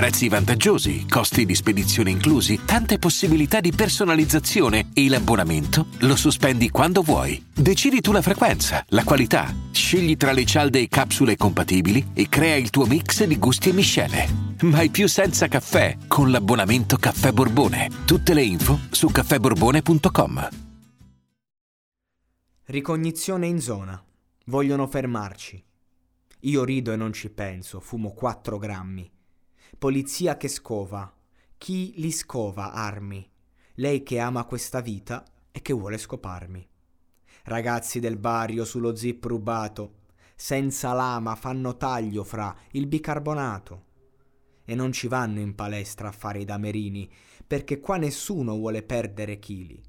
Prezzi vantaggiosi, costi di spedizione inclusi, tante possibilità di personalizzazione e l'abbonamento lo sospendi quando vuoi. Decidi tu la frequenza, la qualità, scegli tra le cialde e capsule compatibili e crea il tuo mix di gusti e miscele. Mai più senza caffè con l'abbonamento Caffè Borbone. Tutte le info su caffèborbone.com. Ricognizione in zona. Vogliono fermarci. Io rido e non ci penso, fumo 4 grammi. Polizia che scova. Chi li scova armi? Lei che ama questa vita e che vuole scoparmi. Ragazzi del barrio sullo zip rubato, senza lama fanno taglio fra il bicarbonato. E non ci vanno in palestra a fare i damerini, perché qua nessuno vuole perdere chili.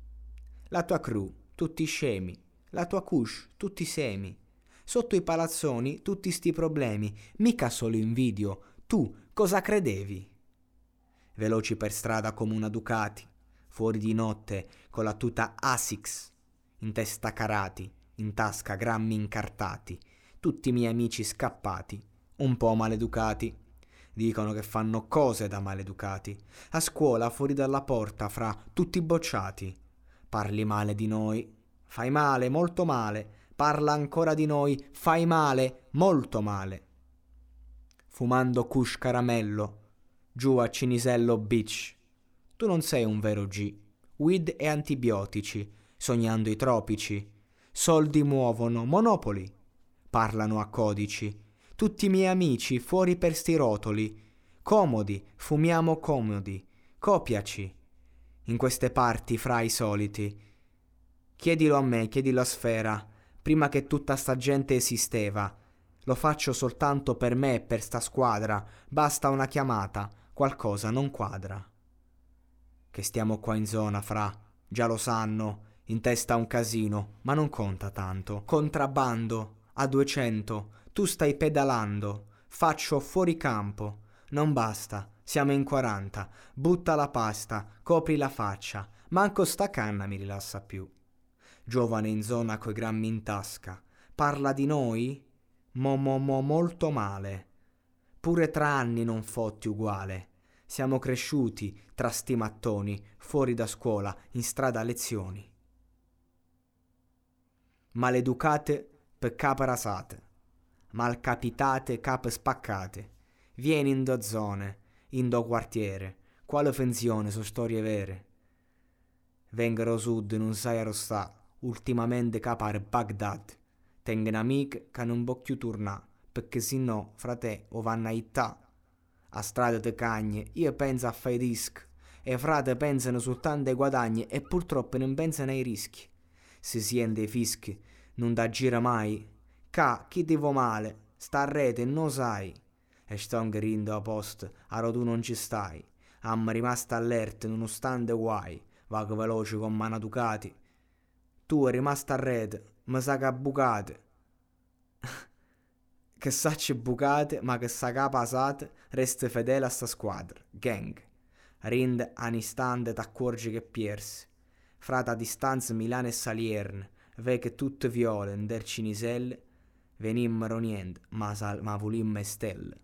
La tua crew, tutti scemi, la tua cush, tutti semi. Sotto i palazzoni tutti sti problemi, mica solo invidio. Tu cosa credevi? Veloci per strada come una Ducati, fuori di notte con la tuta Asics, in testa carati, in tasca grammi incartati, tutti i miei amici scappati, un po' maleducati. Dicono che fanno cose da maleducati. A scuola fuori dalla porta fra tutti bocciati. Parli male di noi, fai male, molto male parla ancora di noi, fai male, molto male. Fumando kush caramello, giù a Cinisello Beach. Tu non sei un vero G. Weed e antibiotici, sognando i tropici. Soldi muovono, monopoli. Parlano a codici. Tutti i miei amici fuori per sti rotoli. Comodi, fumiamo comodi. Copiaci. In queste parti fra i soliti. Chiedilo a me, chiedilo a Sfera prima che tutta sta gente esisteva. Lo faccio soltanto per me e per sta squadra, basta una chiamata, qualcosa non quadra. Che stiamo qua in zona, fra, già lo sanno, in testa un casino, ma non conta tanto. Contrabbando, a 200, tu stai pedalando, faccio fuori campo, non basta, siamo in 40, butta la pasta, copri la faccia, manco sta canna mi rilassa più. Giovane in zona coi grammi in tasca, parla di noi? Mo mo mo molto male. Pure tra anni non fotti uguale. Siamo cresciuti tra sti mattoni, fuori da scuola, in strada a lezioni. Maleducate per cape rasate, malcapitate cape spaccate. Vieni in do zone, in do quartiere, quale fenzione so storie vere. Vengero sud non sai arrostà, ultimamente capare Baghdad. Tengono amiche che non più tornare, perché se no, frate, o vanno a ittà. A strada de cagne, io penso a fare disc, e frate pensano soltanto ai guadagni e purtroppo non pensano ai rischi. Se siente i fischi, non da gira mai. Ca, chi ti vuole male, sta a rete non sai. E sto grindo a post, a tu non ci stai. Amma rimasto all'erte nonostante guai, vago veloce con mano Ducati tu è rimasta a rete, ma sa che bucate. che sacci bucate, ma che sa che passate, resta fedele a sta squadra. Gang. Rind an istante t'accorgi che piersi. Frata a distanza Milano e Salierne, ve che tutte viole der ciniselle, venimmero niente, ma, sal- ma volimmo stelle.